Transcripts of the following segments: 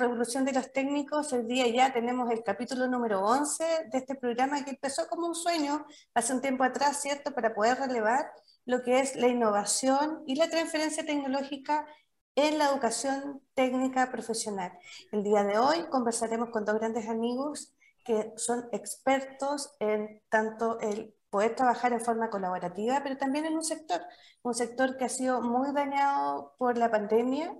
Revolución de los Técnicos. Hoy día ya tenemos el capítulo número 11 de este programa que empezó como un sueño hace un tiempo atrás, ¿cierto? Para poder relevar lo que es la innovación y la transferencia tecnológica en la educación técnica profesional. El día de hoy conversaremos con dos grandes amigos que son expertos en tanto el poder trabajar en forma colaborativa, pero también en un sector, un sector que ha sido muy dañado por la pandemia,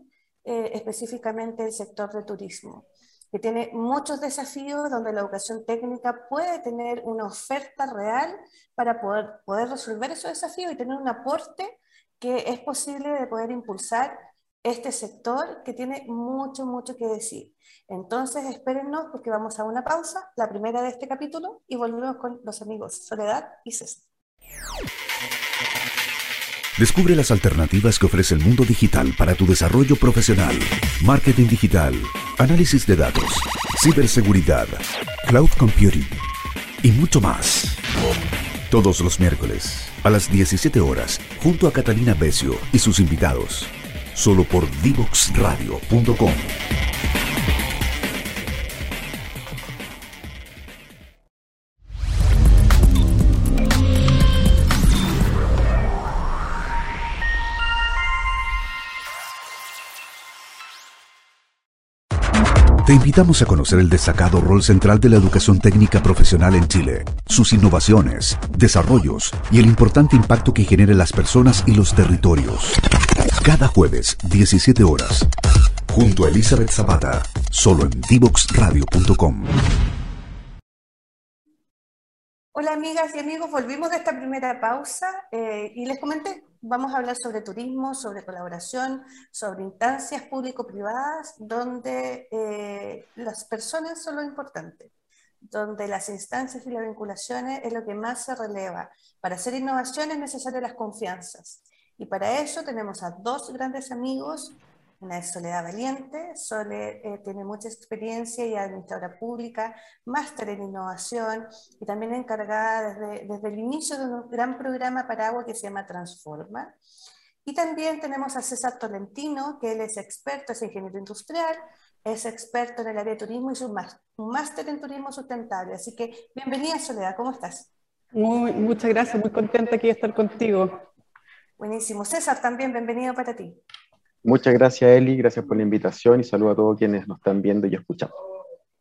eh, específicamente el sector de turismo, que tiene muchos desafíos donde la educación técnica puede tener una oferta real para poder, poder resolver esos desafíos y tener un aporte que es posible de poder impulsar este sector que tiene mucho, mucho que decir. Entonces, espérennos porque vamos a una pausa, la primera de este capítulo, y volvemos con los amigos Soledad y César. Descubre las alternativas que ofrece el mundo digital para tu desarrollo profesional. Marketing digital, análisis de datos, ciberseguridad, cloud computing y mucho más. Todos los miércoles a las 17 horas, junto a Catalina Becio y sus invitados, solo por divoxradio.com. invitamos a conocer el destacado rol central de la educación técnica profesional en Chile, sus innovaciones, desarrollos y el importante impacto que genera en las personas y los territorios. Cada jueves, 17 horas, junto a Elizabeth Zapata, solo en divoxradio.com. Hola amigas y amigos, volvimos de esta primera pausa eh, y les comenté, vamos a hablar sobre turismo, sobre colaboración, sobre instancias público-privadas donde eh, las personas son lo importante, donde las instancias y las vinculaciones es lo que más se releva. Para hacer innovación es necesario las confianzas y para eso tenemos a dos grandes amigos una Soledad Valiente. Sole eh, tiene mucha experiencia y administradora pública, máster en innovación y también encargada desde, desde el inicio de un gran programa para agua que se llama Transforma. Y también tenemos a César Tolentino, que él es experto, es ingeniero industrial, es experto en el área de turismo y es un máster en turismo sustentable. Así que bienvenida Soledad, ¿cómo estás? Muy, muchas gracias, muy contenta aquí de estar contigo. Buenísimo. César, también bienvenido para ti. Muchas gracias, Eli. Gracias por la invitación y saludo a todos quienes nos están viendo y escuchando.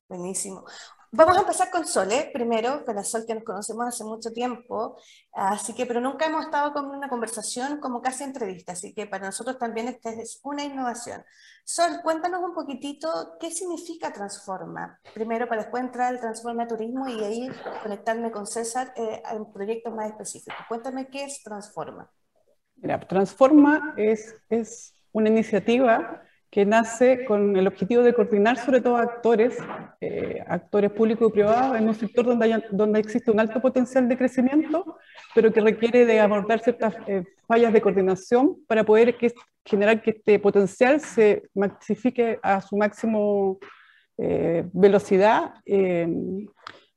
Buenísimo. Vamos a empezar con Sole, primero, con la Sol que nos conocemos hace mucho tiempo, así que, pero nunca hemos estado con una conversación como casi entrevista, así que para nosotros también esta es una innovación. Sol, cuéntanos un poquitito qué significa Transforma, primero para después entrar al Transforma Turismo y ahí conectarme con César eh, en proyectos más específicos. Cuéntame qué es Transforma. Mira, Transforma es, es una iniciativa que nace con el objetivo de coordinar sobre todo actores, eh, actores públicos y privados en un sector donde, donde existe un alto potencial de crecimiento, pero que requiere de abordar ciertas eh, fallas de coordinación para poder generar que este potencial se maxifique a su máximo eh, velocidad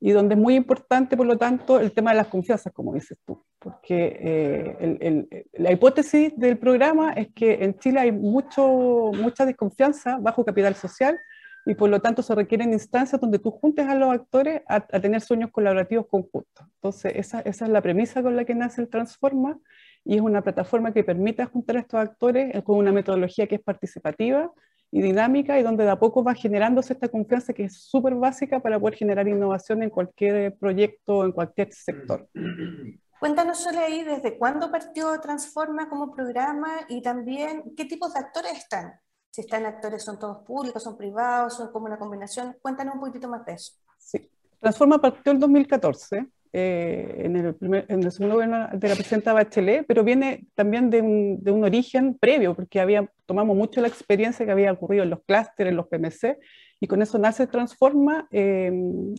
y donde es muy importante, por lo tanto, el tema de las confianzas, como dices tú, porque eh, la hipótesis del programa es que en Chile hay mucho, mucha desconfianza bajo capital social y por lo tanto se requieren instancias donde tú juntes a los actores a, tener sueños colaborativos conjuntos. Entonces, esa, esa, es la premisa con la que nace el Transforma y es una plataforma que permite juntar a estos actores con una metodología que es participativa, y dinámica y donde de a poco va generándose esta confianza que es súper básica para poder generar innovación en cualquier proyecto, en cualquier sector. Cuéntanos solo ahí desde cuándo partió Transforma como programa y también qué tipos de actores están. Si están actores, son todos públicos, son privados, son como una combinación. Cuéntanos un poquito más de eso. Sí. Transforma partió en 2014 eh, en, el segundo gobierno de la presidenta Bachelet, pero viene también de un, de un, origen previo, porque había, tomamos mucho la experiencia que había ocurrido en los clústeres, en los PMC, y con eso nace Transforma, eh,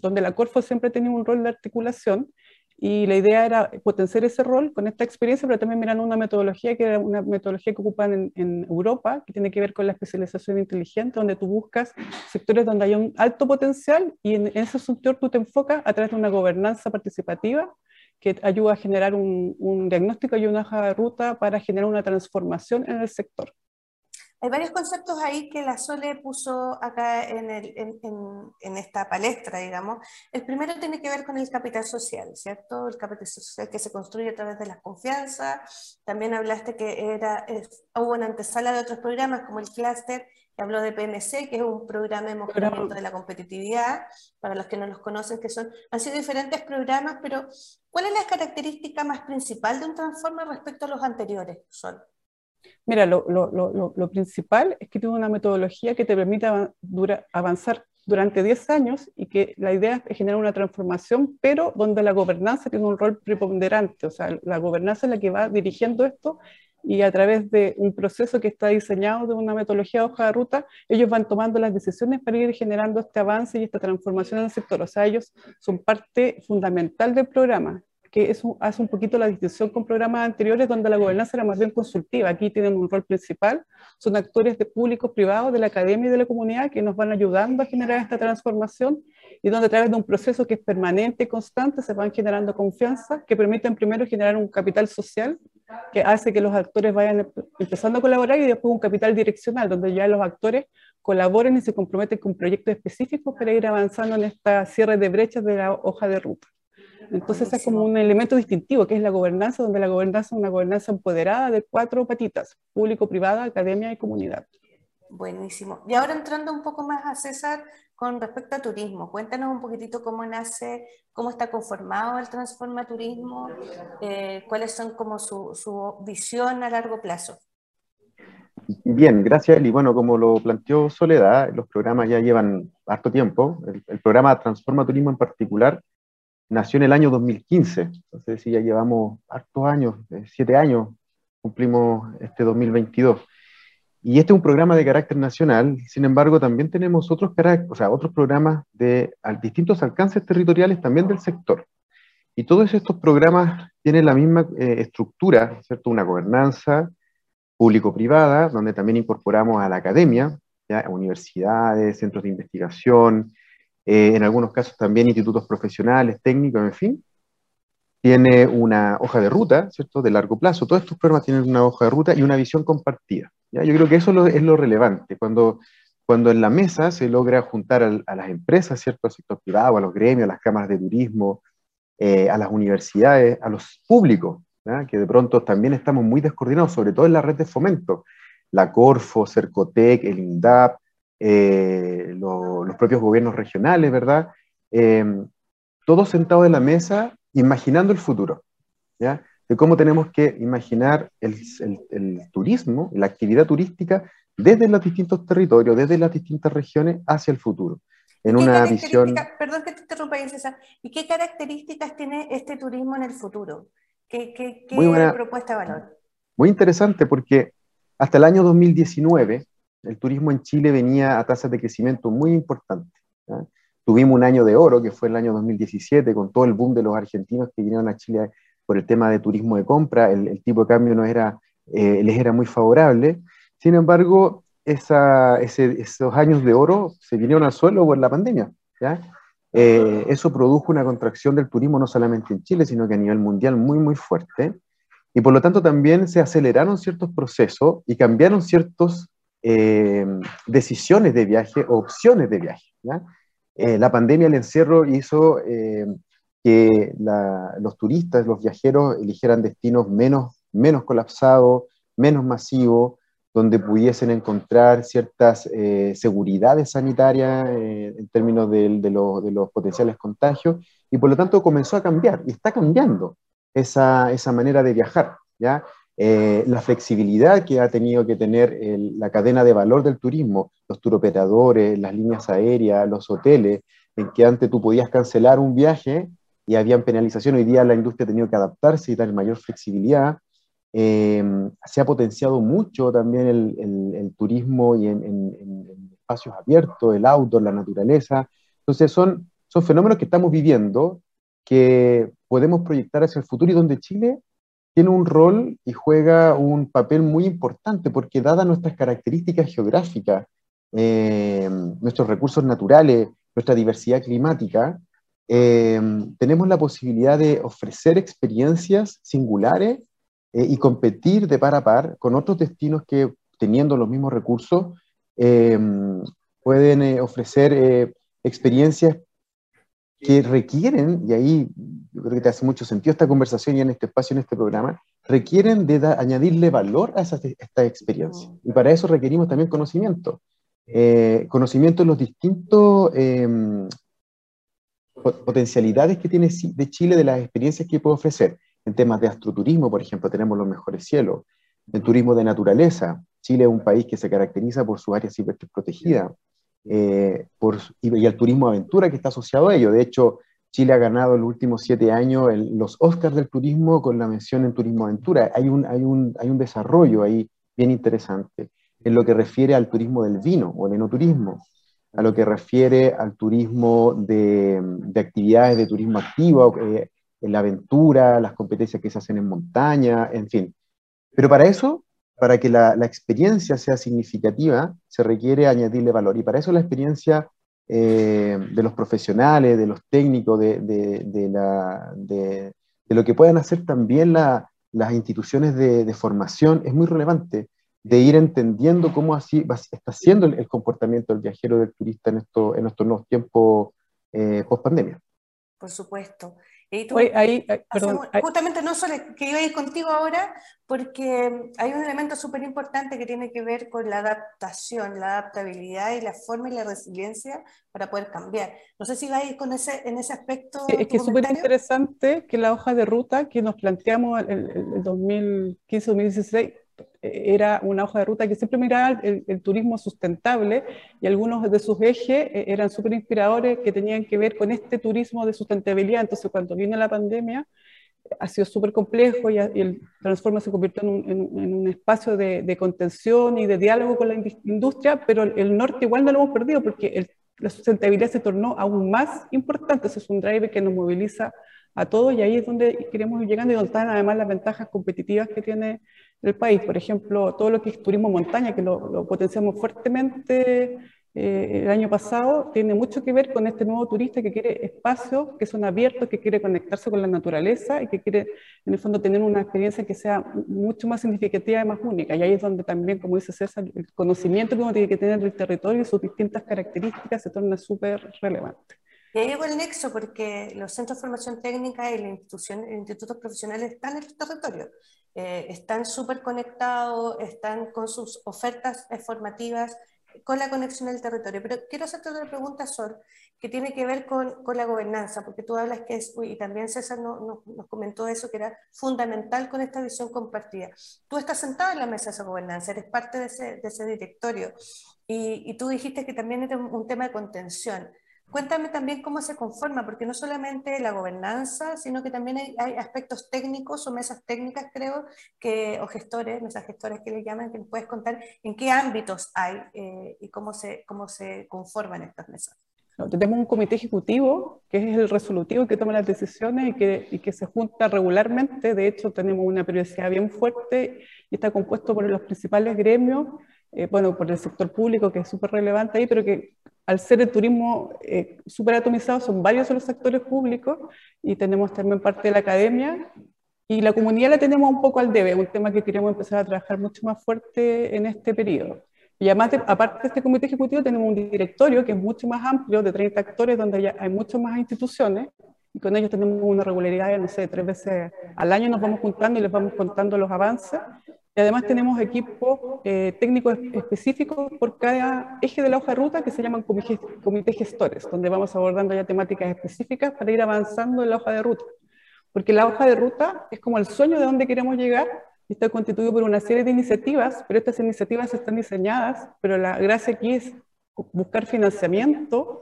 donde la Corfo siempre tenía un rol de articulación, y la idea era potenciar ese rol con esta experiencia, pero también mirando una metodología que era una metodología que ocupan en, Europa, que tiene que ver con la especialización inteligente, donde tú buscas sectores donde hay un alto potencial y en, ese sector tú te enfocas a través de una gobernanza participativa que ayuda a generar un, un diagnóstico y una hoja de ruta para generar una transformación en el sector. Hay varios conceptos ahí que la Sole puso acá en, el, en, en, esta palestra, digamos. El primero tiene que ver con el capital social, ¿cierto? El capital social que se construye a través de la confianza. También hablaste que era, hubo una antesala de otros programas como el clúster, que habló de PMC, que es un programa de mejoramiento de la competitividad, para los que no los conocen, que son, han sido diferentes programas, pero ¿cuál es la característica más principal de un transforme respecto a los anteriores, Sol? Mira, lo, principal es que tiene una metodología que te permite avanzar durante 10 años y que la idea es generar una transformación, pero donde la gobernanza tiene un rol preponderante, o sea, la gobernanza es la que va dirigiendo esto y a través de un proceso que está diseñado de una metodología de hoja de ruta, ellos van tomando las decisiones para ir generando este avance y esta transformación en el sector. O sea, ellos son parte fundamental del programa que hace un poquito la distinción con programas anteriores donde la gobernanza era más bien consultiva. Aquí tienen un rol principal, son actores de públicos, privados, de la academia y de la comunidad que nos van ayudando a generar esta transformación y donde a través de un proceso que es permanente y constante se van generando confianza que permiten primero generar un capital social que hace que los actores vayan empezando a colaborar y después un capital direccional donde ya los actores colaboren y se comprometen con proyectos específicos para ir avanzando en esta cierre de brechas de la hoja de ruta. Entonces es como un elemento distintivo, que es la gobernanza, donde la gobernanza es una gobernanza empoderada de cuatro patitas, público, privada, academia y comunidad. Buenísimo. Y ahora entrando un poco más a César con respecto a turismo, cuéntanos un poquitito cómo nace, cómo está conformado el Transforma Turismo, eh, cuáles son como su, su, visión a largo plazo. Bien, gracias Eli. Bueno, como lo planteó Soledad, los programas ya llevan harto tiempo. El, el programa Transforma Turismo en particular nació en el año 2015, entonces sí, ya llevamos hartos años, eh, siete años, cumplimos este 2022. Y este es un programa de carácter nacional, sin embargo también tenemos otros, o sea, otros programas de distintos alcances territoriales también del sector. Y todos estos programas tienen la misma eh, estructura, ¿cierto? Una gobernanza público-privada, donde también incorporamos a la academia, ¿ya? universidades, centros de investigación, eh, en algunos casos también institutos profesionales, técnicos, en fin. Tiene una hoja de ruta, ¿cierto?, de largo plazo. Todos estos programas tienen una hoja de ruta y una visión compartida. ¿ya? Yo creo que eso es lo relevante. Cuando, cuando en la mesa se logra juntar a, las empresas, ¿cierto?, al sector privado, a los gremios, a las cámaras de turismo, eh, a las universidades, a los públicos, que de pronto también estamos muy descoordinados, sobre todo en la red de fomento. La Corfo, Cercotec, el INDAP, eh, los propios gobiernos regionales, ¿verdad? Em, todos sentados en la mesa imaginando el futuro, ¿ya? De cómo tenemos que imaginar el, el, turismo, la actividad turística desde los distintos territorios, desde las distintas regiones hacia el futuro. En una visión... Perdón que te interrumpa, César. ¿Y qué características tiene este turismo en el futuro? ¿Qué, qué, qué propuesta de valor? Muy interesante porque hasta el año 2019 el turismo en Chile venía a tasas de crecimiento muy importantes. Tuvimos un año de oro, que fue el año 2017, con todo el boom de los argentinos que vinieron a Chile por el tema de turismo de compra, el, tipo de cambio no era, eh, les era muy favorable. Sin embargo, esos años de oro se vinieron al suelo por la pandemia. Eh, eso produjo una contracción del turismo no solamente en Chile, sino que a nivel mundial muy, muy fuerte. Y por lo tanto también se aceleraron ciertos procesos y cambiaron ciertos eh, decisiones de viaje o opciones de viaje. Eh, la pandemia, el encierro hizo eh, que los turistas, los viajeros eligieran destinos menos, menos colapsados, menos masivos, donde pudiesen encontrar ciertas seguridades sanitarias en términos de, de, los potenciales contagios, y por lo tanto comenzó a cambiar, y está cambiando esa, esa manera de viajar. ¿ya? Eh, la flexibilidad que ha tenido que tener la cadena de valor del turismo, los turoperadores, las líneas aéreas, los hoteles, en que antes tú podías cancelar un viaje y habían penalización, hoy día la industria ha tenido que adaptarse y dar mayor flexibilidad. Em, se ha potenciado mucho también el, turismo y en, espacios abiertos, el outdoor, la naturaleza. Entonces son, son fenómenos que estamos viviendo que podemos proyectar hacia el futuro y donde Chile tiene un rol y juega un papel muy importante porque dadas nuestras características geográficas, eh, nuestros recursos naturales, nuestra diversidad climática, eh, tenemos la posibilidad de ofrecer experiencias singulares eh, y competir de par a par con otros destinos que teniendo los mismos recursos, pueden ofrecer experiencias que requieren, y ahí yo creo que te hace mucho sentido esta conversación y en este espacio, en este programa, requieren de añadirle valor a esta experiencia. Y para eso requerimos también conocimiento. Eh, conocimiento en los distintos em, potencialidades que tiene de Chile, de las experiencias que puede ofrecer. En temas de astroturismo, por ejemplo, tenemos los mejores cielos. En turismo de naturaleza, Chile es un país que se caracteriza por su área silvestre protegida eh, por, y, y, el turismo aventura que está asociado a ello. De hecho, Chile ha ganado los últimos siete años los Oscars del turismo con la mención en turismo aventura. Hay un, hay, un, hay un desarrollo ahí bien interesante en lo que refiere al turismo del vino o el enoturismo, a lo que refiere al turismo de, de actividades de turismo activo, eh, la aventura, las competencias que se hacen en montaña, en fin. Pero para eso, para que la, la experiencia sea significativa, se requiere añadirle valor. Y para eso la experiencia eh, de los profesionales, de los técnicos, de, de, la, de lo que puedan hacer también la, las instituciones de, formación, es muy relevante de ir entendiendo cómo así está siendo el, comportamiento del viajero, del turista en, esto, en estos nuevos tiempos eh, post pandemia. Por supuesto. Ahí, justamente no solo que iba a ir contigo ahora, porque hay un elemento súper importante que tiene que ver con la adaptación, la adaptabilidad y la forma y la resiliencia para poder cambiar. No sé si va a ir con ese, en ese aspecto. es que es súper interesante que la hoja de ruta que nos planteamos en el 2015-2016 era una hoja de ruta que siempre miraba el, turismo sustentable y algunos de sus ejes eh, eran súper inspiradores que tenían que ver con este turismo de sustentabilidad. Entonces, cuando vino la pandemia, ha sido súper complejo y, el Transforma se convirtió en un, espacio de, contención y de diálogo con la industria, pero el, norte igual no lo hemos perdido porque la sustentabilidad se tornó aún más importante. Ese es un driver que nos moviliza a todos y ahí es donde queremos ir llegando y donde están además las ventajas competitivas que tiene el país. Por ejemplo, todo lo que es turismo montaña, que lo, potenciamos fuertemente eh, el año pasado, tiene mucho que ver con este nuevo turista que quiere espacios que son abiertos, que quiere conectarse con la naturaleza y que quiere, en el fondo, tener una experiencia que sea mucho más significativa y más única. Y ahí es donde también, como dice César, el conocimiento que uno tiene que tener del territorio y sus distintas características se torna súper relevante. Y ahí llegó el nexo porque los centros de formación técnica y los institutos profesionales están en el territorio. Eh, están súper conectados, están con sus ofertas formativas, con la conexión del territorio. Pero quiero hacerte otra pregunta, Sol, que tiene que ver con, con la gobernanza, porque tú hablas que es, y también César nos comentó eso, que era fundamental con esta visión compartida. Tú estás sentado en la mesa de esa gobernanza, eres parte de ese, de ese directorio, y, y, tú dijiste que también era un tema de contención. Cuéntame también cómo se conforma, porque no solamente la gobernanza, sino que también hay, aspectos técnicos o mesas técnicas, creo, que, o gestores, mesas gestores que le llaman, que nos puedes contar en qué ámbitos hay eh, y cómo se, cómo se conforman estas mesas. tenemos un comité ejecutivo, que es el resolutivo que toma las decisiones y que, y que se junta regularmente. De hecho, tenemos una periodicidad bien fuerte y está compuesto por los principales gremios eh, bueno, por el sector público, que es súper relevante ahí, pero que al ser el turismo eh, súper atomizado, son varios los sectores públicos y tenemos también parte de la academia y la comunidad la tenemos un poco al debe, un tema que queremos empezar a trabajar mucho más fuerte en este periodo. Y además, aparte de este comité ejecutivo, tenemos un directorio que es mucho más amplio, de 30 actores, donde ya hay muchas más instituciones, y con ellos tenemos una regularidad, no sé, tres veces al año nos vamos juntando y les vamos contando los avances, y además tenemos equipos eh, técnicos específicos por cada eje de la hoja de ruta que se llaman comités gestores, donde vamos abordando ya temáticas específicas para ir avanzando en la hoja de ruta. Porque la hoja de ruta es como el sueño de dónde queremos llegar y está constituido por una serie de iniciativas, pero estas iniciativas están diseñadas, pero la gracia aquí es buscar financiamiento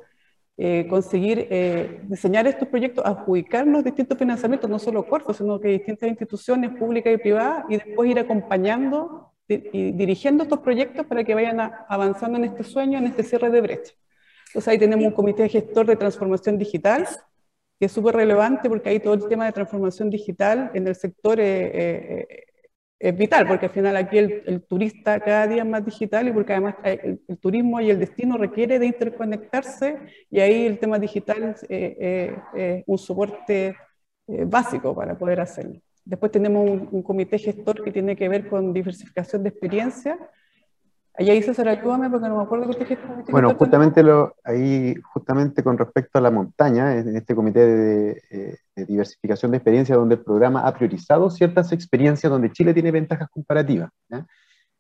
eh, conseguir eh, diseñar estos proyectos, adjudicarnos distintos financiamientos, no solo Corfo, sino que distintas instituciones públicas y privadas, y después ir acompañando y dirigiendo estos proyectos para que vayan avanzando en este sueño, en este cierre de brecha. Entonces ahí tenemos un comité gestor de transformación digital, que es súper relevante porque ahí todo el tema de transformación digital en el sector eh, es vital, porque al final aquí el, turista cada día es más digital y porque además el, turismo y el destino requiere de interconectarse y ahí el tema digital es eh, eh, un soporte eh, básico para poder hacerlo. Después tenemos un, comité gestor que tiene que ver con diversificación de experiencia Ahí César, ayúdame porque no me acuerdo qué te Bueno, justamente, lo, ahí, justamente con respecto a la montaña, en este comité de, eh, de, diversificación de experiencias, donde el programa ha priorizado ciertas experiencias donde Chile tiene ventajas comparativas.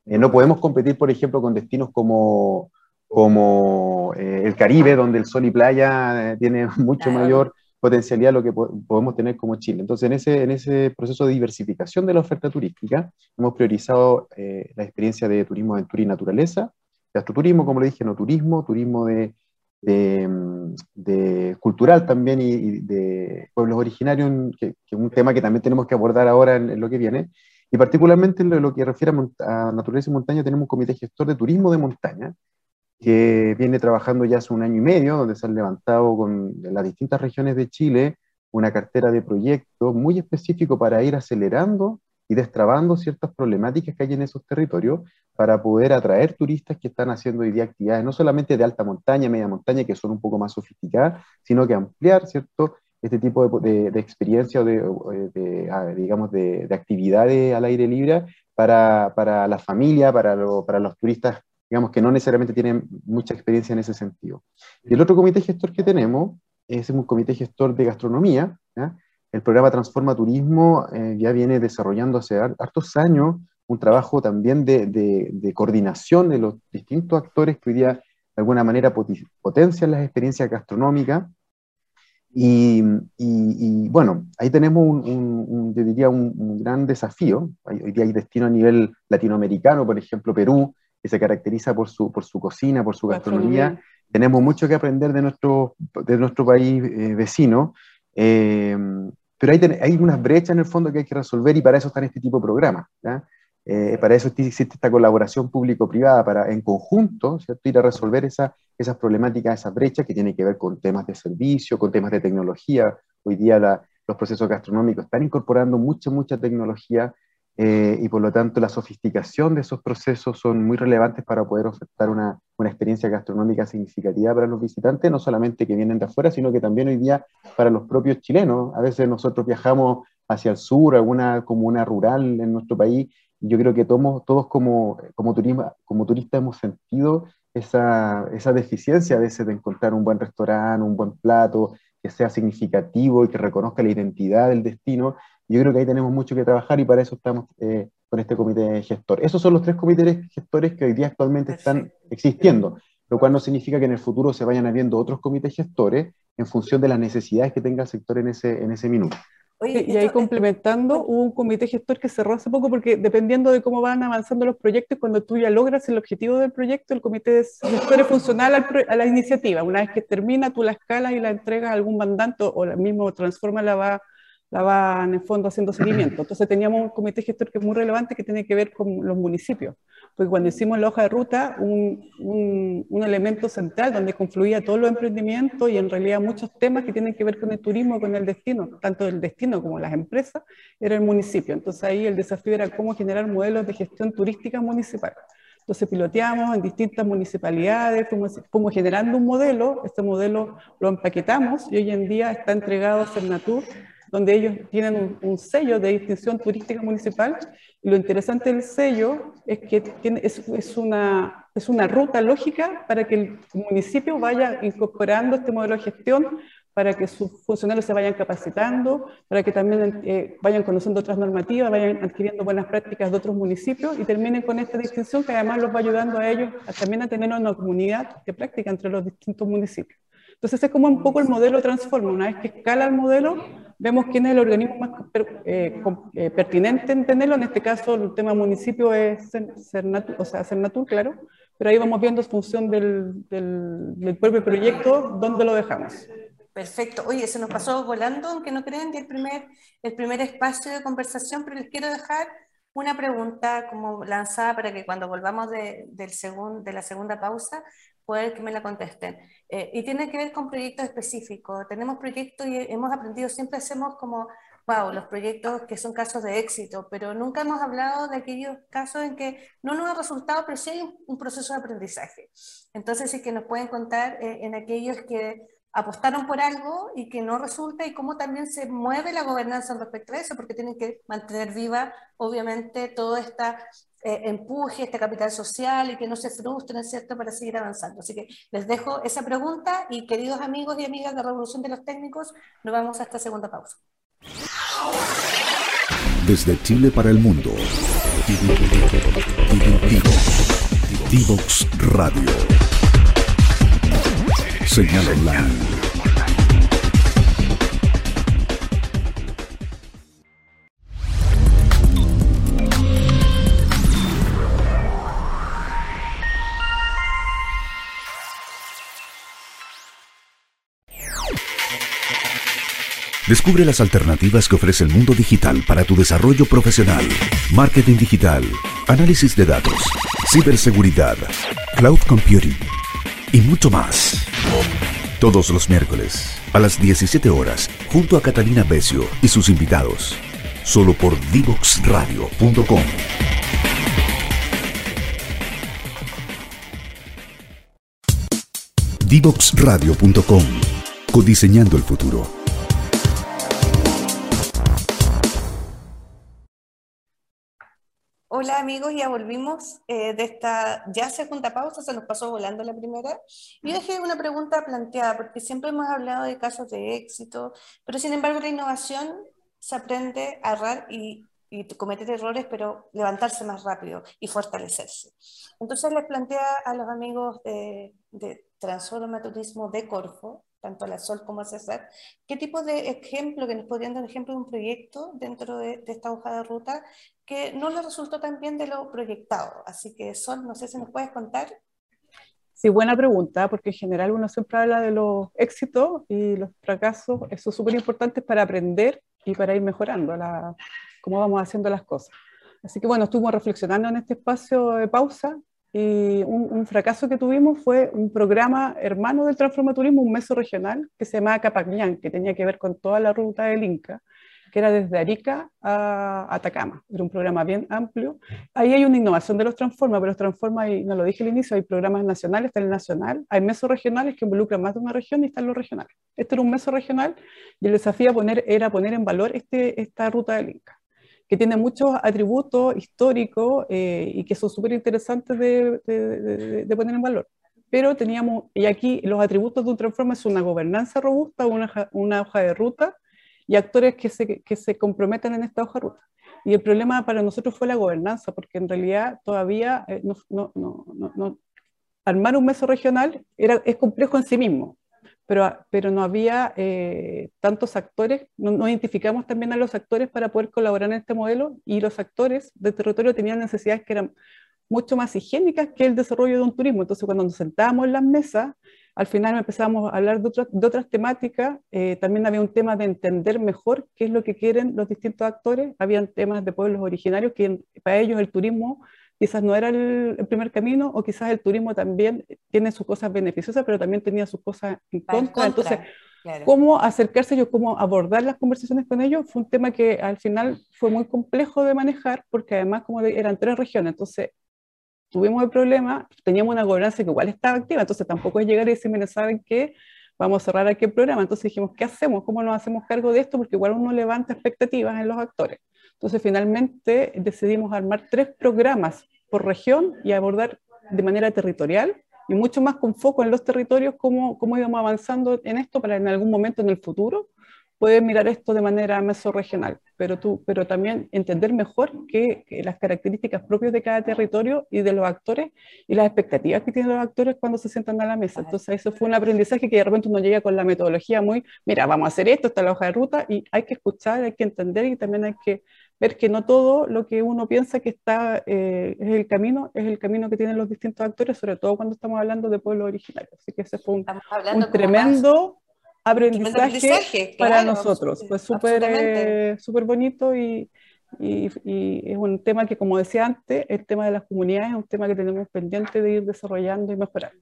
Eh, no podemos competir, por ejemplo, con destinos como, como eh, el Caribe, donde el sol y playa tiene mucho mayor potencialidad lo que podemos tener como Chile. Entonces, en ese, en ese proceso de diversificación de la oferta turística, hemos priorizado eh, la experiencia de turismo, aventura y naturaleza, gastroturismo, como le dije, no turismo, turismo de, de, cultural también y, de pueblos originarios, que, es un tema que también tenemos que abordar ahora en, lo que viene. Y particularmente en lo, que refiere a, a naturaleza y montaña, tenemos un comité gestor de turismo de montaña, que viene trabajando ya hace un año y medio, donde se han levantado con las distintas regiones de Chile una cartera de proyectos muy específico para ir acelerando y destrabando ciertas problemáticas que hay en esos territorios para poder atraer turistas que están haciendo hoy actividades no solamente de alta montaña, media montaña, que son un poco más sofisticadas, sino que ampliar, ¿cierto?, este tipo de, de, experiencia o de, ah, digamos, de, actividades al aire libre para, para la familia, para, para los turistas digamos que no necesariamente tienen mucha experiencia en ese sentido. Y el otro comité gestor que tenemos es un comité gestor de gastronomía. El programa Transforma Turismo eh, ya viene desarrollando hace hartos años un trabajo también de, de, coordinación de los distintos actores que hoy día de alguna manera potencian las experiencias gastronómicas. Y, y, bueno, ahí tenemos un, un, yo diría un, gran desafío. Hoy día hay destino a nivel latinoamericano, por ejemplo, Perú, que se caracteriza por su, por su cocina, por su gastronomía. Tenemos mucho que aprender de nuestro, de nuestro país eh, vecino, eh, pero hay, hay unas brechas en el fondo que hay que resolver y para eso están este tipo de programas. Eh, para eso existe esta colaboración público-privada, para en conjunto ¿cierto? ir a resolver esa, esas problemáticas, esas brechas que tienen que ver con temas de servicio, con temas de tecnología. Hoy día los procesos gastronómicos están incorporando mucha, mucha tecnología eh, y por lo tanto la sofisticación de esos procesos son muy relevantes para poder ofertar una, una, experiencia gastronómica significativa para los visitantes, no solamente que vienen de afuera, sino que también hoy día para los propios chilenos. A veces nosotros viajamos hacia el sur, alguna comuna rural en nuestro país, y yo creo que todos, todos como, como, turismo, como turistas hemos sentido esa, esa deficiencia a veces de encontrar un buen restaurante, un buen plato, que sea significativo y que reconozca la identidad del destino. Yo creo que ahí tenemos mucho que trabajar y para eso estamos eh, con este comité gestor. Esos son los tres comités gestores que hoy día actualmente están existiendo, lo cual no significa que en el futuro se vayan habiendo otros comités gestores en función de las necesidades que tenga el sector en ese, en ese minuto. y ahí complementando, hubo un comité gestor que cerró hace poco porque dependiendo de cómo van avanzando los proyectos, cuando tú ya logras el objetivo del proyecto, el comité gestor es funcional a la iniciativa. Una vez que termina, tú la escalas y la entregas a algún mandante o la mismo transforma la va la va en el fondo haciendo seguimiento. Entonces teníamos un comité gestor que es muy relevante que tiene que ver con los municipios, porque cuando hicimos la hoja de ruta, un, un, elemento central donde confluía todos los emprendimientos y en realidad muchos temas que tienen que ver con el turismo, con el destino, tanto el destino como las empresas, era el municipio. Entonces ahí el desafío era cómo generar modelos de gestión turística municipal. Entonces piloteamos en distintas municipalidades, fuimos, fuimos, generando un modelo, este modelo lo empaquetamos y hoy en día está entregado a Cernatur donde ellos tienen un, sello de distinción turística municipal. Lo interesante del sello es que es, una, es una ruta lógica para que el municipio vaya incorporando este modelo de gestión para que sus funcionarios se vayan capacitando, para que también eh, vayan conociendo otras normativas, vayan adquiriendo buenas prácticas de otros municipios y terminen con esta distinción que además los va ayudando a ellos también a tener una comunidad de práctica entre los distintos municipios. Entonces es como un poco el modelo transforma. Una vez que escala el modelo, vemos quién es el organismo más eh, eh, pertinente en tenerlo. En este caso, el tema municipio es Cernatur, o sea, Cernatur, claro, pero ahí vamos viendo en función del, del, propio proyecto dónde lo dejamos. Perfecto. Oye, se nos pasó volando, aunque no creen, el primer, el primer espacio de conversación, pero les quiero dejar una pregunta como lanzada para que cuando volvamos de, del de la segunda pausa poder que me la contesten. Eh, y tiene que ver con proyectos específicos. Tenemos proyectos y hemos aprendido, siempre hacemos como, wow, los proyectos que son casos de éxito, pero nunca hemos hablado de aquellos casos en que no nos ha resultado, pero sí hay un, proceso de aprendizaje. Entonces, sí que nos pueden contar eh, en aquellos que apostaron por algo y que no resulta y cómo también se mueve la gobernanza respecto a eso, porque tienen que mantener viva, obviamente, toda esta eh, empuje, este capital social y que no se frustren, ¿cierto?, para seguir avanzando. Así que les dejo esa pregunta y queridos amigos y amigas de Revolución de los Técnicos, nos vamos a esta segunda pausa. Desde Chile para el mundo. Divox Radio. Señal online Descubre las alternativas que ofrece el mundo digital para tu desarrollo profesional. Marketing digital, análisis de datos, ciberseguridad, cloud computing y mucho más. Todos los miércoles a las 17 horas junto a Catalina Becio y sus invitados. Solo por divoxradio.com. Divoxradio.com. Codiseñando el futuro. Hola amigos, ya volvimos eh, de esta ya segunda pausa, se nos pasó volando la primera. Yo dejé una pregunta planteada, porque siempre hemos hablado de casos de éxito, pero sin embargo la innovación se aprende a errar y, cometer errores, pero levantarse más rápido y fortalecerse. Entonces les plantea a los amigos de, de Transforma Turismo de Corfo, tanto a la Sol como a César, ¿qué tipo de ejemplo, que nos podrían dar ejemplo de un proyecto dentro de, esta hoja de ruta que no le resultó tan bien de lo proyectado? Así que Sol, no sé si nos puedes contar. Sí, buena pregunta, porque en general uno siempre habla de los éxitos y los fracasos, eso es súper importante para aprender y para ir mejorando la, cómo vamos haciendo las cosas. Así que bueno, estuvimos reflexionando en este espacio de pausa y un, fracaso que tuvimos fue un programa hermano del Transformaturismo, un meso regional, que se llamaba Capañán, que tenía que ver con toda la ruta del Inca, que era desde Arica a Atacama. Era un programa bien amplio. Ahí hay una innovación de los Transforma, pero los Transforma, y no lo dije al inicio, hay programas nacionales, está el nacional, hay mesos regionales que involucran más de una región y están los regionales. Este era un meso regional y el desafío poner, era poner en valor este, esta ruta del Inca que tiene muchos atributos históricos eh, y que son súper interesantes de, poner en valor. Pero teníamos, y aquí los atributos de un transforma es una gobernanza robusta, una, una hoja de ruta y actores que se, que se comprometen en esta hoja de ruta. Y el problema para nosotros fue la gobernanza, porque en realidad todavía eh, no, no, no, armar un meso regional era, es complejo en sí mismo pero, no había eh, tantos actores, no, identificamos también a los actores para poder colaborar en este modelo y los actores de territorio tenían necesidades que eran mucho más higiénicas que el desarrollo de un turismo. Entonces, cuando nos sentábamos en las mesas, al final empezábamos a hablar de, de otras temáticas. Eh, también había un tema de entender mejor qué es lo que quieren los distintos actores. Habían temas de pueblos originarios que para ellos el turismo quizás no era el, primer camino o quizás el turismo también tiene sus cosas beneficiosas, pero también tenía sus cosas en contra. Entonces, cómo acercarse yo, cómo abordar las conversaciones con ellos, fue un tema que al final fue muy complejo de manejar porque además como eran tres regiones, entonces tuvimos el problema, teníamos una gobernanza que igual estaba activa, entonces tampoco es llegar y decir, mira, ¿saben qué? Vamos a cerrar aquí el programa. Entonces dijimos, ¿qué hacemos? ¿Cómo nos hacemos cargo de esto? Porque igual uno levanta expectativas en los actores. Entonces, finalmente decidimos armar tres programas por región y abordar de manera territorial y mucho más con foco en los territorios cómo, cómo íbamos avanzando en esto para en algún momento en el futuro poder mirar esto de manera mesorregional, pero, tú, pero también entender mejor que, las características propias de cada territorio y de los actores y las expectativas que tienen los actores cuando se sientan a la mesa. Entonces eso fue un aprendizaje que de repente uno llega con la metodología muy, mira, vamos a hacer esto, está la hoja de ruta y hay que escuchar, hay que entender y también hay que ver que no todo lo que uno piensa que está eh, es el camino, es el camino que tienen los distintos actores, sobre todo cuando estamos hablando de pueblos originarios. Así que ese fue un, tremendo aprendizaje, para nosotros. Fue súper eh, súper bonito y, y, y, es un tema que, como decía antes, el tema de las comunidades es un tema que tenemos pendiente de ir desarrollando y mejorando.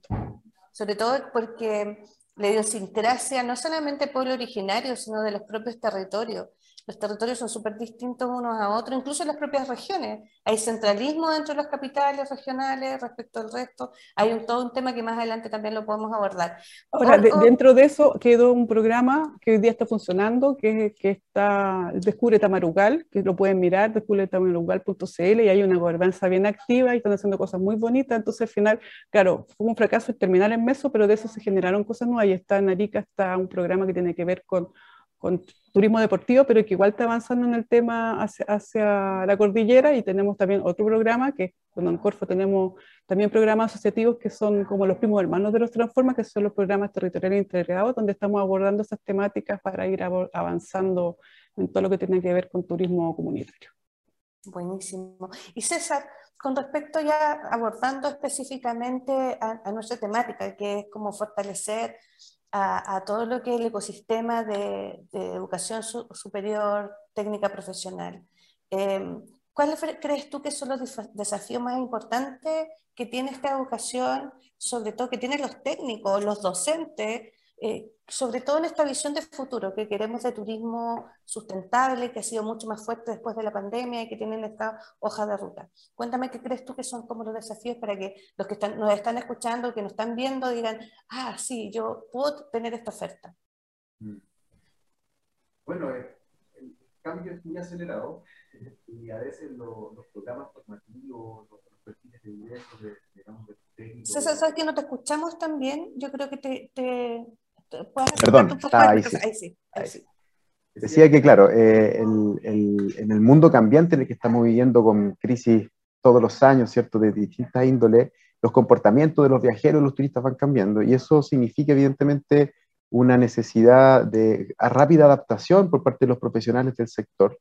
Sobre todo porque la idiosincrasia no solamente pueblo originario, sino de los propios territorios los territorios son súper distintos unos a otros, incluso en las propias regiones. Hay centralismo dentro de las capitales regionales respecto al resto. Hay un, todo un tema que más adelante también lo podemos abordar. Ahora, dentro de eso quedó un programa que hoy día está funcionando, que, que está Descubre Tamarugal, que lo pueden mirar, descubretamarugal.cl, y hay una gobernanza bien activa y están haciendo cosas muy bonitas. Entonces, al final, claro, fue un fracaso terminar en Meso, pero de eso se generaron cosas nuevas. Y está en Arica, está un programa que tiene que ver con con turismo deportivo, pero que igual está avanzando en el tema hacia, la cordillera y tenemos también otro programa que con Corfo tenemos también programas asociativos que son como los primos hermanos de los Transformas, que son los programas territoriales integrados, donde estamos abordando esas temáticas para ir avanzando en todo lo que tiene que ver con turismo comunitario. Buenísimo. Y César, con respecto ya abordando específicamente a, a nuestra temática, que es como fortalecer a, todo lo que es el ecosistema de, educación superior, técnica profesional. Em, ¿Cuáles crees tú que son los desafíos más importantes que tiene esta educación, sobre todo que tienen los técnicos, los docentes, eh, sobre todo en esta visión de futuro que queremos de turismo sustentable, que ha sido mucho más fuerte después de la pandemia y que tienen esta hoja de ruta. Cuéntame qué crees tú que son como los desafíos para que los que están, nos están escuchando, que nos están viendo, digan, ah, sí, yo puedo tener esta oferta. Mm. Bueno, eh, el cambio es muy acelerado y a veces los programas formativos, los, perfiles de ingresos, de, digamos, de técnicos... César, ¿sabes que no te escuchamos tan bien? Yo creo que te Perdón, ahí, sí. Decía que, claro, eh, en el mundo cambiante en el que estamos viviendo con crisis todos los años, ¿cierto?, de distintas índoles, los comportamientos de los viajeros y los turistas van cambiando y eso significa evidentemente una necesidad de rápida adaptación por parte de los profesionales del sector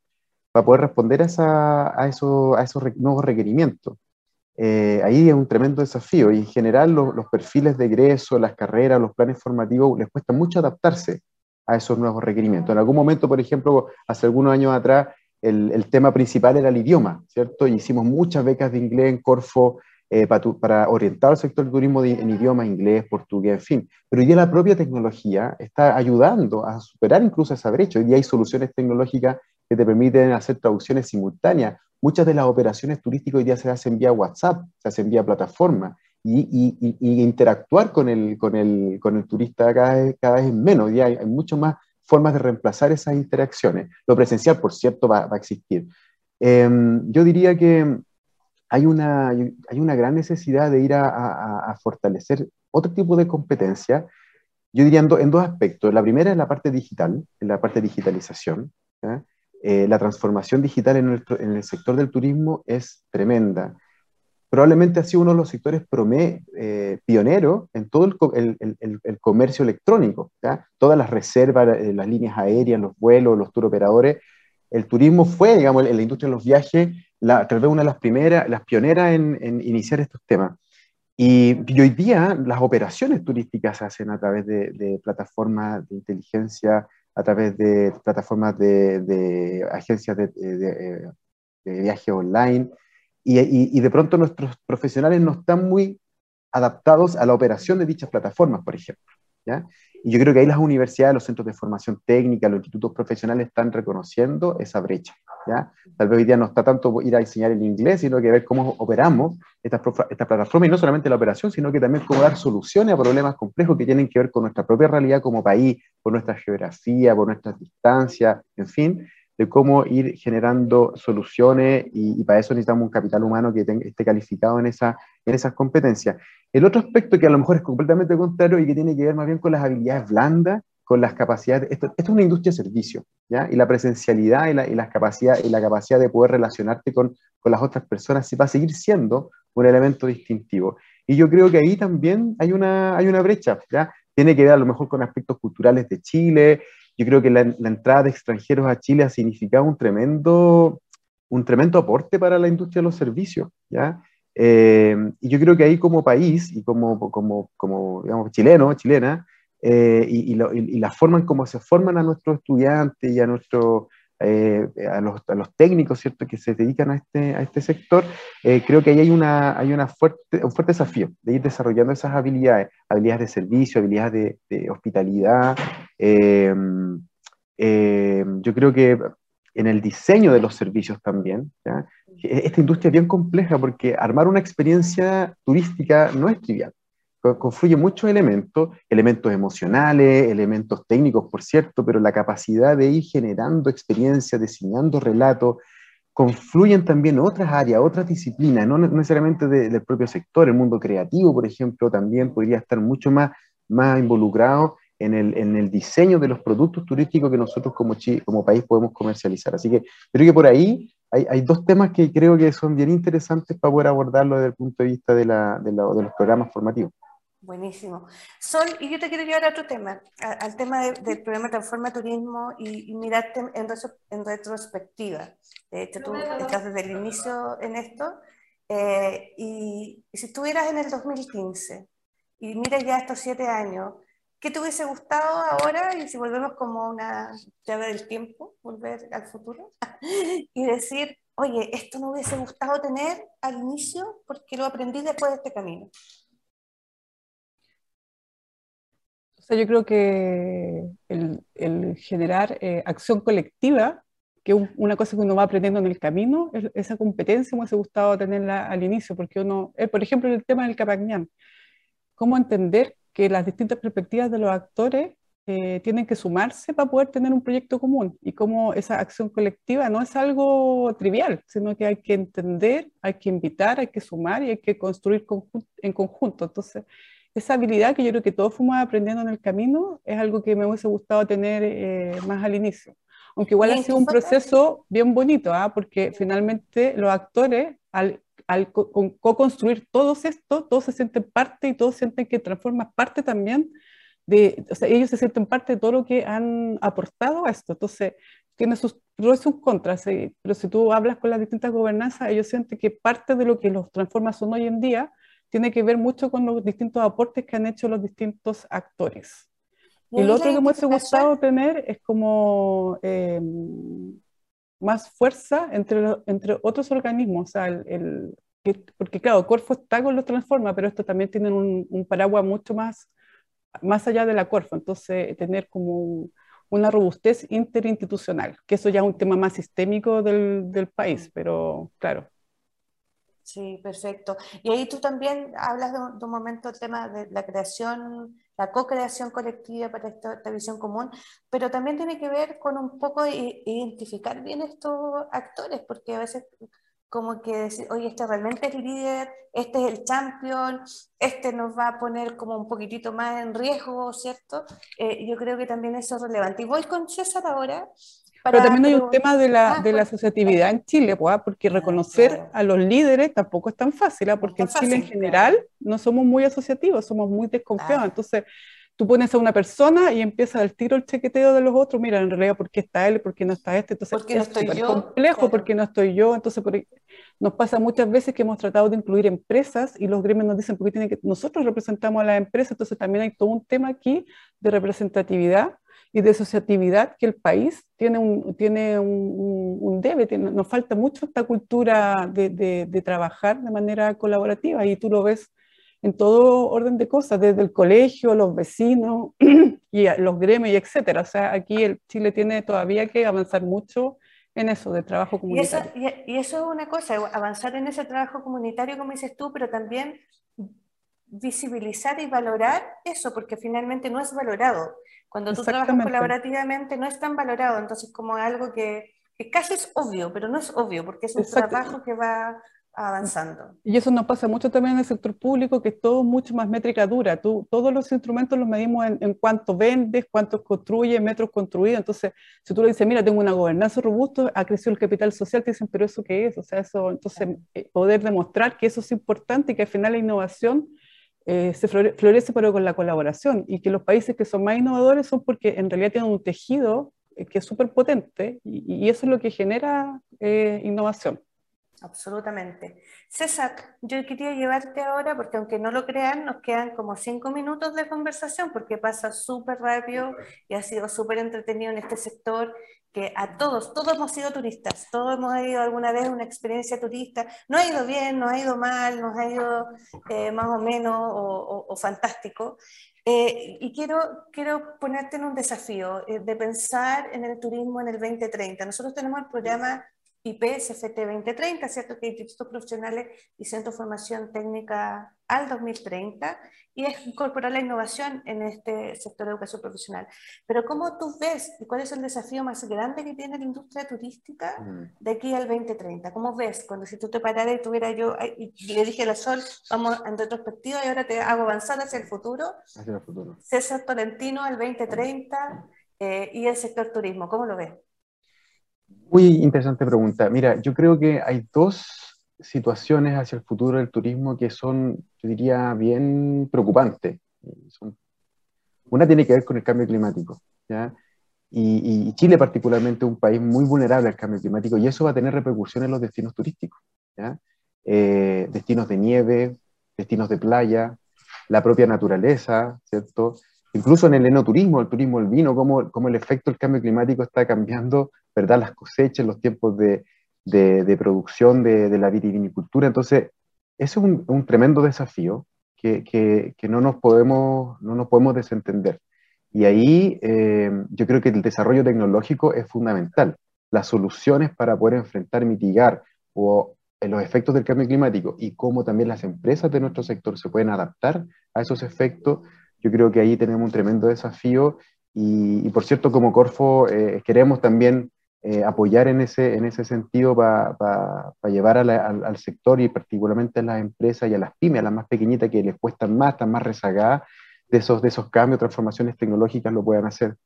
para poder responder a, a, eso, a esos nuevos requerimientos. Eh, ahí es un tremendo desafío y en general los perfiles de egreso, las carreras, los planes formativos les cuesta mucho adaptarse a esos nuevos requerimientos. En algún momento, por ejemplo, hace algunos años atrás, el, tema principal era el idioma, ¿cierto? Y hicimos muchas becas de inglés en Corfo eh, para, orientar al sector del turismo en idioma inglés, portugués, en fin. Pero hoy día la propia tecnología está ayudando a superar incluso esa brecha. Hoy hay soluciones tecnológicas que te permiten hacer traducciones simultáneas Muchas de las operaciones turísticas hoy día se hacen vía WhatsApp, se hacen vía plataforma, y, interactuar con el, con el, con el turista cada vez, cada vez menos. Ya hay, hay muchas más formas de reemplazar esas interacciones. Lo presencial, por cierto, va, a existir. Em, yo diría que hay una, hay una gran necesidad de ir a, fortalecer otro tipo de competencia. Yo diría en, dos aspectos. La primera es la parte digital, en la parte digitalización. La transformación digital en el, sector del turismo es tremenda. Probablemente ha sido uno de los sectores eh, pioneros en todo el, comercio electrónico. Todas las reservas, eh, las líneas aéreas, los vuelos, los tour operadores. El turismo fue, digamos, en la industria de los viajes, la, tal vez una de las primeras, las pioneras en, iniciar estos temas. Y, hoy día las operaciones turísticas se hacen a través de, de plataformas de inteligencia a través de plataformas de, agencias de, de, viaje online, y, y, de pronto nuestros profesionales no están muy adaptados a la operación de dichas plataformas, por ejemplo. ¿ya? Y yo creo que ahí las universidades, los centros de formación técnica, los institutos profesionales están reconociendo esa brecha. ¿ya? Tal vez hoy día no está tanto ir a enseñar el inglés, sino que ver cómo operamos esta, esta plataforma y no solamente la operación, sino que también cómo dar soluciones a problemas complejos que tienen que ver con nuestra propia realidad como país, por nuestra geografía, por nuestras distancias, en fin, de cómo ir generando soluciones y, para eso necesitamos un capital humano que esté calificado en, esa, en esas competencias. El otro aspecto que a lo mejor es completamente contrario y que tiene que ver más bien con las habilidades blandas, con las capacidades, esto, es una industria de servicio, ¿ya? Y la presencialidad y la, y las capacidad, y la capacidad de poder relacionarte con, con las otras personas va a seguir siendo un elemento distintivo. Y yo creo que ahí también hay una, hay una brecha, ¿ya? Tiene que ver a lo mejor con aspectos culturales de Chile. Yo creo que la, la entrada de extranjeros a Chile ha significado un tremendo, un tremendo aporte para la industria de los servicios, ¿ya? Eh, y yo creo que ahí como país y como, como, como digamos, chileno, chilena, eh, y, y, la forma en cómo se forman a nuestros estudiantes y a, nuestro, eh, a, los, a, los, técnicos ¿cierto? que se dedican a este, a este sector, creo que ahí hay, una, hay una fuerte, un fuerte desafío de ir desarrollando esas habilidades, habilidades de servicio, habilidades de, de hospitalidad. yo creo que en el diseño de los servicios también. Esta industria es bien compleja porque armar una experiencia turística no es trivial. Confluye muchos elementos, elementos emocionales, elementos técnicos, por cierto, pero la capacidad de ir generando experiencias, diseñando relatos, confluyen también otras áreas, otras disciplinas, no necesariamente del propio sector, el mundo creativo, por ejemplo, también podría estar mucho más, más involucrado en el, en el diseño de los productos turísticos que nosotros como, como país podemos comercializar. Así que creo que por ahí hay, hay, dos temas que creo que son bien interesantes para poder abordarlo desde el punto de vista de, la, de, de los programas formativos. Buenísimo. Sol, y yo te quiero llevar a otro tema, al tema del programa Transforma Turismo y, mirarte en, en, retrospectiva. De hecho, tú estás desde el inicio en esto. Eh, y, y, si estuvieras en el 2015 y miras ya estos siete años, ¿Qué te hubiese gustado ahora? Y si volvemos como una llave del tiempo, volver al futuro, y decir, oye, esto me hubiese gustado tener al inicio porque lo aprendí después de este camino. Sea, yo creo que el, generar eh, acción colectiva, que es una cosa que uno va aprendiendo en el camino, esa competencia me hubiese gustado tenerla al inicio, porque uno, eh, por ejemplo, el tema del Capagnan, cómo entender que las distintas perspectivas de los actores eh, tienen que sumarse para poder tener un proyecto común y cómo esa acción colectiva no es algo trivial, sino que hay que entender, hay que invitar, hay que sumar y hay que construir en conjunto. Entonces, esa habilidad que yo creo que todos fuimos aprendiendo en el camino es algo que me hubiese gustado tener eh, más al inicio. Aunque igual ha sido un proceso bien bonito, ¿ah? porque finalmente los actores, al al co-construir todos esto, todos se sienten parte y todos sienten que transforman parte también de, o sea, ellos se sienten parte de todo lo que han aportado a esto. Entonces, tiene sus pros y sus contras, pero si tú hablas con las distintas gobernanzas, ellos sienten que parte de lo que los transforma son hoy en día tiene que ver mucho con los distintos aportes que han hecho los distintos actores. Y, lo otro que me hubiese gustado tener es como eh, más fuerza entre, entre otros organismos. O sea, el, porque claro, Corfo está con los Transforma, pero esto también tiene un, un, paraguas mucho más, más allá de la Corfo. Entonces, tener como una robustez interinstitucional, que eso ya es un tema más sistémico del, del país, pero claro. Sí, perfecto. Y ahí tú también hablas de un, momento el tema de la creación, la co-creación colectiva para esta, visión común, pero también tiene que ver con un poco identificar bien estos actores, porque a veces como que decir, oye, este realmente es el líder, este es el champion, este nos va a poner como un poquitito más en riesgo, ¿cierto? Eh, yo creo que también eso es relevante. Y voy con César ahora, pero también hay un tema de la, ah, de la asociatividad en Chile, pues, porque reconocer a los líderes tampoco es tan fácil, ¿ah? porque en Chile en general no somos muy asociativos, somos muy desconfiados. Entonces, tú pones a una persona y empieza el tiro el chequeteo de los otros, mira, en realidad, ¿por qué está él? ¿Por qué no está este? Entonces, no estoy es yo? complejo, porque no estoy yo? Entonces, nos pasa muchas veces que hemos tratado de incluir empresas y los gremios nos dicen, porque tiene que nosotros representamos a las empresas, entonces también hay todo un tema aquí de representatividad y de asociatividad que el país tiene un, tiene un, un debe, nos falta mucho esta cultura de, de, de, trabajar de manera colaborativa y tú lo ves en todo orden de cosas, desde el colegio, los vecinos y los gremios, etcétera. O sea, aquí el Chile tiene todavía que avanzar mucho en eso, de trabajo comunitario. Y eso, y, y eso es una cosa, avanzar en ese trabajo comunitario, como dices tú, pero también visibilizar y valorar eso, porque finalmente no es valorado. Cuando tú trabajas colaborativamente no es tan valorado, entonces como algo que, que casi es obvio, pero no es obvio, porque es un trabajo que va avanzando. Y eso nos pasa mucho también en el sector público, que es todo mucho más métrica dura. Tú, todos los instrumentos los medimos en, en cuánto vendes, cuántos construyes, metros construidos. Entonces, si tú le dices, mira, tengo una gobernanza robusta, ha crecido el capital social, te dicen, pero ¿eso qué es? O sea, eso, entonces, eh, poder demostrar que eso es importante y que al final la innovación eh, se florece pero con la colaboración y que los países que son más innovadores son porque en realidad tienen un tejido eh, que es súper potente y, y, eso es lo que genera eh, innovación. Absolutamente. César, yo quería llevarte ahora, porque aunque no lo crean, nos quedan como cinco minutos de conversación, porque pasa súper rápido y ha sido súper entretenido en este sector, que a todos, todos hemos sido turistas, todos hemos ido alguna vez una experiencia turista, no ha ido bien, nos ha ido mal, nos ha ido eh, más o menos o, fantástico. Eh, y quiero, quiero ponerte en un desafío eh, de pensar en el turismo en el 2030. Nosotros tenemos el programa IPSFT 2030, ¿cierto? Que Institutos Profesionales y Centro de Formación Técnica al 2030, y es incorporar la innovación en este sector de educación profesional. Pero ¿cómo tú ves y cuál es el desafío más grande que tiene la industria turística mm. de aquí al 2030? ¿Cómo ves? Cuando si tú te pararas y tuviera yo, y le dije a la Sol, vamos en retrospectiva y ahora te hago avanzar hacia el futuro. Hacia el futuro. César Tolentino al 2030 eh, y el sector turismo, ¿cómo lo ves? Muy interesante pregunta. Mira, yo creo que hay dos situaciones hacia el futuro del turismo que son, yo diría, bien preocupantes. una tiene que ver con el cambio climático, ¿ya? Y, Chile particularmente es un país muy vulnerable al cambio climático y eso va a tener repercusiones en los destinos turísticos, ¿ya? Eh, destinos de nieve, destinos de playa, la propia naturaleza, ¿cierto? Incluso en el enoturismo, el turismo del vino, cómo, cómo el efecto del cambio climático está cambiando ¿verdad? Las cosechas, los tiempos de, de, producción de, de, la vitivinicultura. Entonces, es un, tremendo desafío que, que, no, nos podemos, no nos podemos desentender. Y ahí eh, yo creo que el desarrollo tecnológico es fundamental. Las soluciones para poder enfrentar, mitigar o eh, los efectos del cambio climático y cómo también las empresas de nuestro sector se pueden adaptar a esos efectos, yo creo que ahí tenemos un tremendo desafío y, por cierto, como Corfo eh, queremos también eh, apoyar en ese, en ese sentido para llevar al, sector y particularmente a las empresas y a las pymes, a las más pequeñitas que les cuestan más, están más rezagadas de esos, de esos cambios, transformaciones tecnológicas, lo puedan hacer.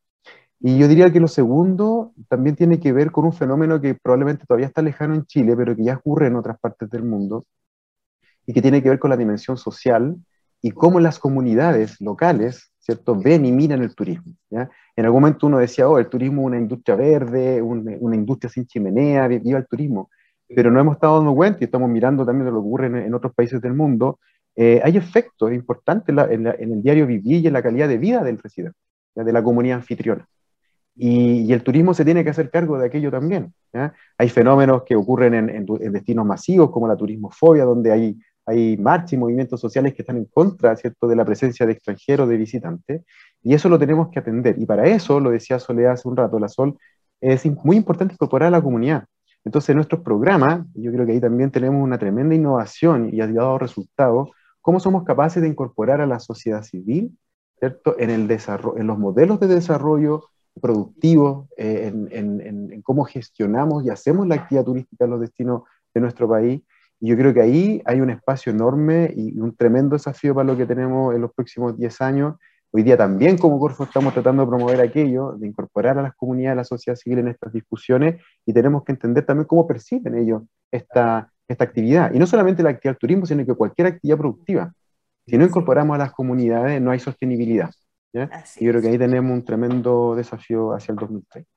Y yo diría que lo segundo también tiene que ver con un fenómeno que probablemente todavía está lejano en Chile, pero que ya ocurre en otras partes del mundo, y que tiene que ver con la dimensión social y cómo las comunidades locales, ¿cierto?, ven y miran el turismo. ¿ya? En algún momento uno decía, oh, el turismo es una industria verde, una, industria sin chimenea, viva el turismo. Pero no hemos estado dando cuenta y estamos mirando también lo que ocurre en, otros países del mundo. Eh, hay efectos importantes en, el diario vivir y en la calidad de vida del residente, de la comunidad anfitriona. Y, el turismo se tiene que hacer cargo de aquello también. Hay fenómenos que ocurren en, destinos masivos como la turismofobia, donde hay, hay marchas y movimientos sociales que están en contra ¿cierto? de la presencia de extranjeros, de visitantes. Y eso lo tenemos que atender. Y para eso, lo decía Soledad hace un rato, la Sol, es muy importante incorporar a la comunidad. Entonces, en nuestros programas, yo creo que ahí también tenemos una tremenda innovación y ha dado resultados, cómo somos capaces de incorporar a la sociedad civil, ¿cierto? En, en los modelos de desarrollo productivo, eh, en, en, cómo gestionamos y hacemos la actividad turística en los destinos de nuestro país. Y yo creo que ahí hay un espacio enorme y un tremendo desafío para lo que tenemos en los próximos 10 años Hoy día también como Corfo estamos tratando de promover aquello, de incorporar a las comunidades, a la sociedad civil en estas discusiones y tenemos que entender también cómo perciben ellos esta, esta actividad. Y no solamente la actividad del turismo, sino que cualquier actividad productiva. Si no incorporamos a las comunidades, no hay sostenibilidad. Y yo creo que ahí tenemos un tremendo desafío hacia el 2030.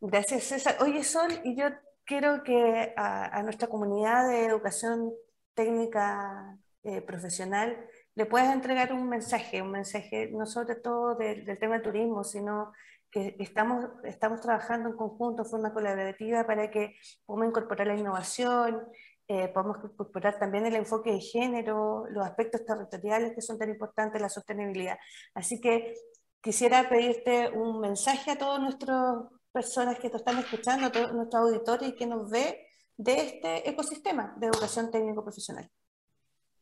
Gracias, César. Oye, Sol, y yo quiero que a, nuestra comunidad de educación técnica eh, profesional le puedes entregar un mensaje, un mensaje no sobre todo del, tema del turismo, sino que estamos, estamos trabajando en conjunto, de forma colaborativa, para que podamos incorporar la innovación, eh, podamos incorporar también el enfoque de género, los aspectos territoriales que son tan importantes, la sostenibilidad. Así que quisiera pedirte un mensaje a todas nuestras personas que te están escuchando, todos nuestros auditores y que nos ve de este ecosistema de educación técnico profesional.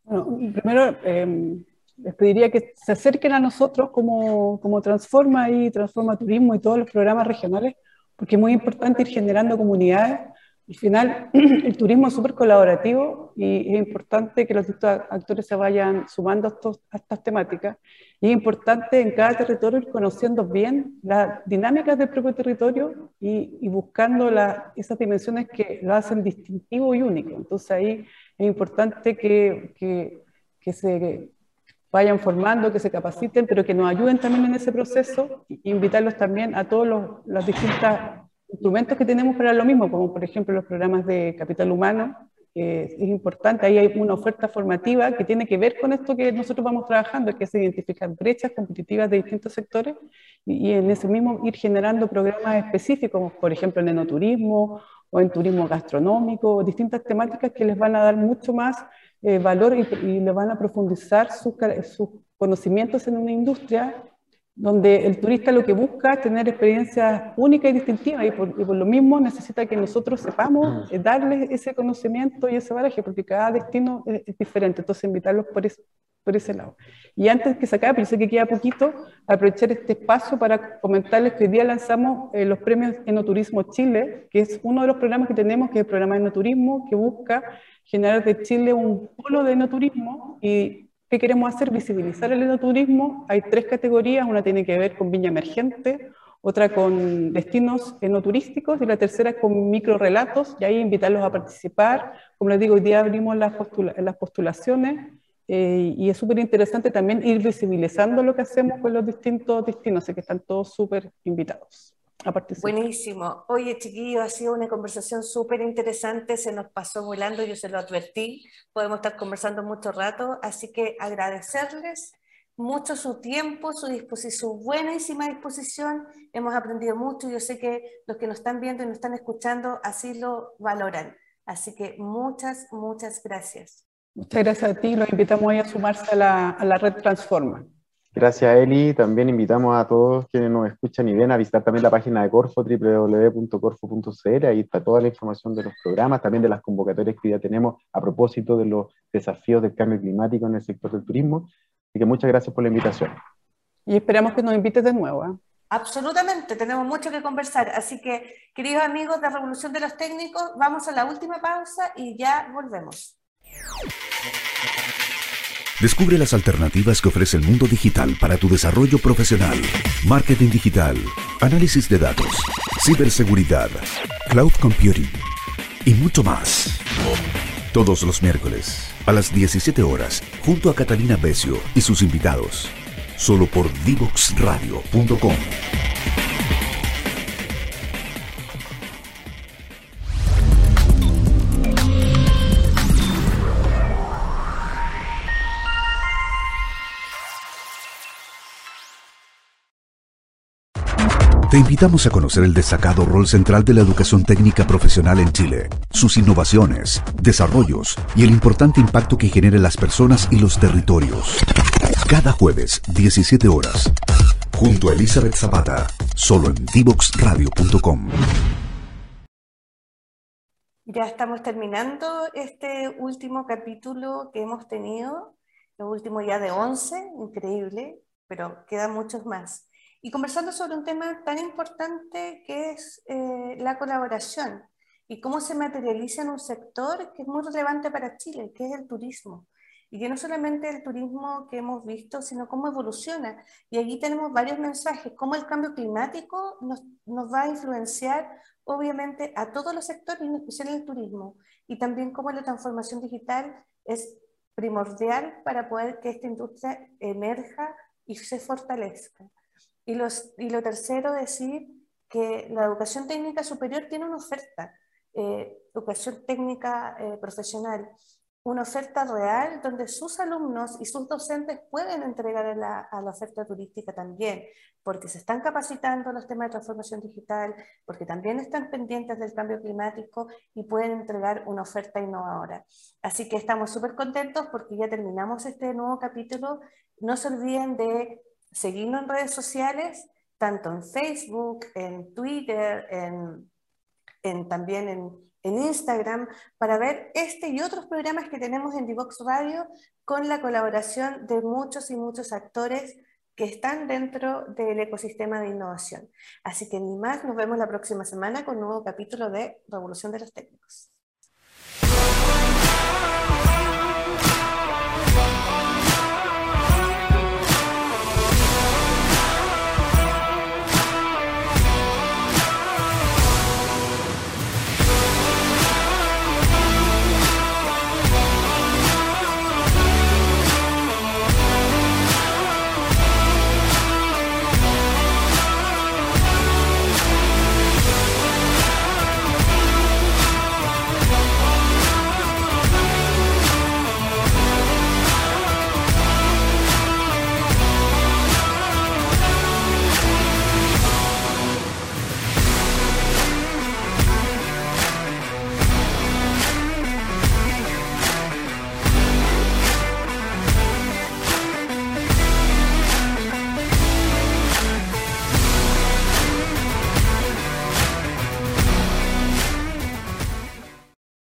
Bueno, primero em, les pediría que se acerquen a nosotros como, como Transforma y Transforma Turismo y todos los programas regionales, porque es muy importante ir generando comunidades. Al final, el turismo es súper colaborativo y es importante que los distintos actores se vayan sumando a, estos, a, estas temáticas. Y es importante en cada territorio ir conociendo bien las dinámicas del propio territorio y, buscando la, esas dimensiones que lo hacen distintivo y único. Entonces ahí es importante que, que, se vayan formando, que se capaciten, pero que nos ayuden también en ese proceso e invitarlos también a todos los, los distintos instrumentos que tenemos para lo mismo, como por ejemplo los programas de capital humano, eh, es importante, ahí hay una oferta formativa que tiene que ver con esto que nosotros vamos trabajando, que es identificar brechas competitivas de distintos sectores y, en ese mismo ir generando programas específicos, por ejemplo en enoturismo o en turismo gastronómico, distintas temáticas que les van a dar mucho más eh, valor y, y, le van a profundizar sus, sus conocimientos en una industria donde el turista lo que busca es tener experiencias únicas y distintivas y por, lo mismo necesita que nosotros sepamos eh, darles ese conocimiento y ese baraje, porque cada destino es, diferente, entonces invitarlos por, por ese lado. Y antes que se acabe, pero sé que queda poquito, aprovechar este espacio para comentarles que hoy día lanzamos eh, los premios Enoturismo Chile, que es uno de los programas que tenemos, que es el programa Enoturismo, que busca generar de Chile un polo de enoturismo y ¿Qué queremos hacer? Visibilizar el enoturismo. Hay tres categorías, una tiene que ver con viña emergente, otra con destinos enoturísticos y la tercera con microrelatos, y ahí invitarlos a participar. Como les digo, hoy día abrimos las, las postulaciones eh, y es súper interesante también ir visibilizando lo que hacemos con los distintos destinos, así que están todos súper invitados. Buenísimo. Oye, chiquillos, ha sido una conversación súper interesante, se nos pasó volando, yo se lo advertí, podemos estar conversando mucho rato, así que agradecerles mucho su tiempo, su, disposición, su buenísima disposición, hemos aprendido mucho, yo sé que los que nos están viendo y nos están escuchando así lo valoran, así que muchas, muchas gracias. Muchas gracias a ti, los invitamos hoy a sumarse a la, a la red Transforma. Gracias, Eli. También invitamos a todos quienes nos escuchan y ven a visitar también la página de Corfo, www.corfo.cl. Ahí está toda la información de los programas, también de las convocatorias que ya tenemos a propósito de los desafíos del cambio climático en el sector del turismo. Así que muchas gracias por la invitación. Y esperamos que nos invites de nuevo. ¿eh? Absolutamente, tenemos mucho que conversar. Así que, queridos amigos de Revolución de los Técnicos, vamos a la última pausa y ya volvemos. Descubre las alternativas que ofrece el mundo digital para tu desarrollo profesional. Marketing digital, análisis de datos, ciberseguridad, cloud computing y mucho más. Todos los miércoles a las 17 horas, junto a Catalina Becio y sus invitados, solo por divoxradio.com. Te invitamos a conocer el destacado rol central de la educación técnica profesional en Chile, sus innovaciones, desarrollos y el importante impacto que genera en las personas y los territorios. Cada jueves, 17 horas, junto a Elizabeth Zapata, solo en divoxradio.com. Ya estamos terminando este último capítulo que hemos tenido, el último ya de 11, increíble, pero quedan muchos más y conversando sobre un tema tan importante que es eh, la colaboración y cómo se materializa en un sector que es muy relevante para Chile, que es el turismo. Y que no solamente el turismo que hemos visto, sino cómo evoluciona. Y aquí tenemos varios mensajes, cómo el cambio climático nos, nos va a influenciar obviamente a todos los sectores, en especial el turismo. Y también cómo la transformación digital es primordial para poder que esta industria emerja y se fortalezca. Y, los, y lo tercero, decir que la educación técnica superior tiene una oferta, eh, educación técnica eh, profesional, una oferta real donde sus alumnos y sus docentes pueden entregar a la, a la, oferta turística también, porque se están capacitando los temas de transformación digital, porque también están pendientes del cambio climático y pueden entregar una oferta innovadora. Así que estamos súper contentos porque ya terminamos este nuevo capítulo. No se olviden de seguirnos en redes sociales, tanto en Facebook, en Twitter, en, también en, en, Instagram, para ver este y otros programas que tenemos en Divox Radio con la colaboración de muchos y muchos actores que están dentro del ecosistema de innovación. Así que ni más, nos vemos la próxima semana con un nuevo capítulo de Revolución de los Técnicos.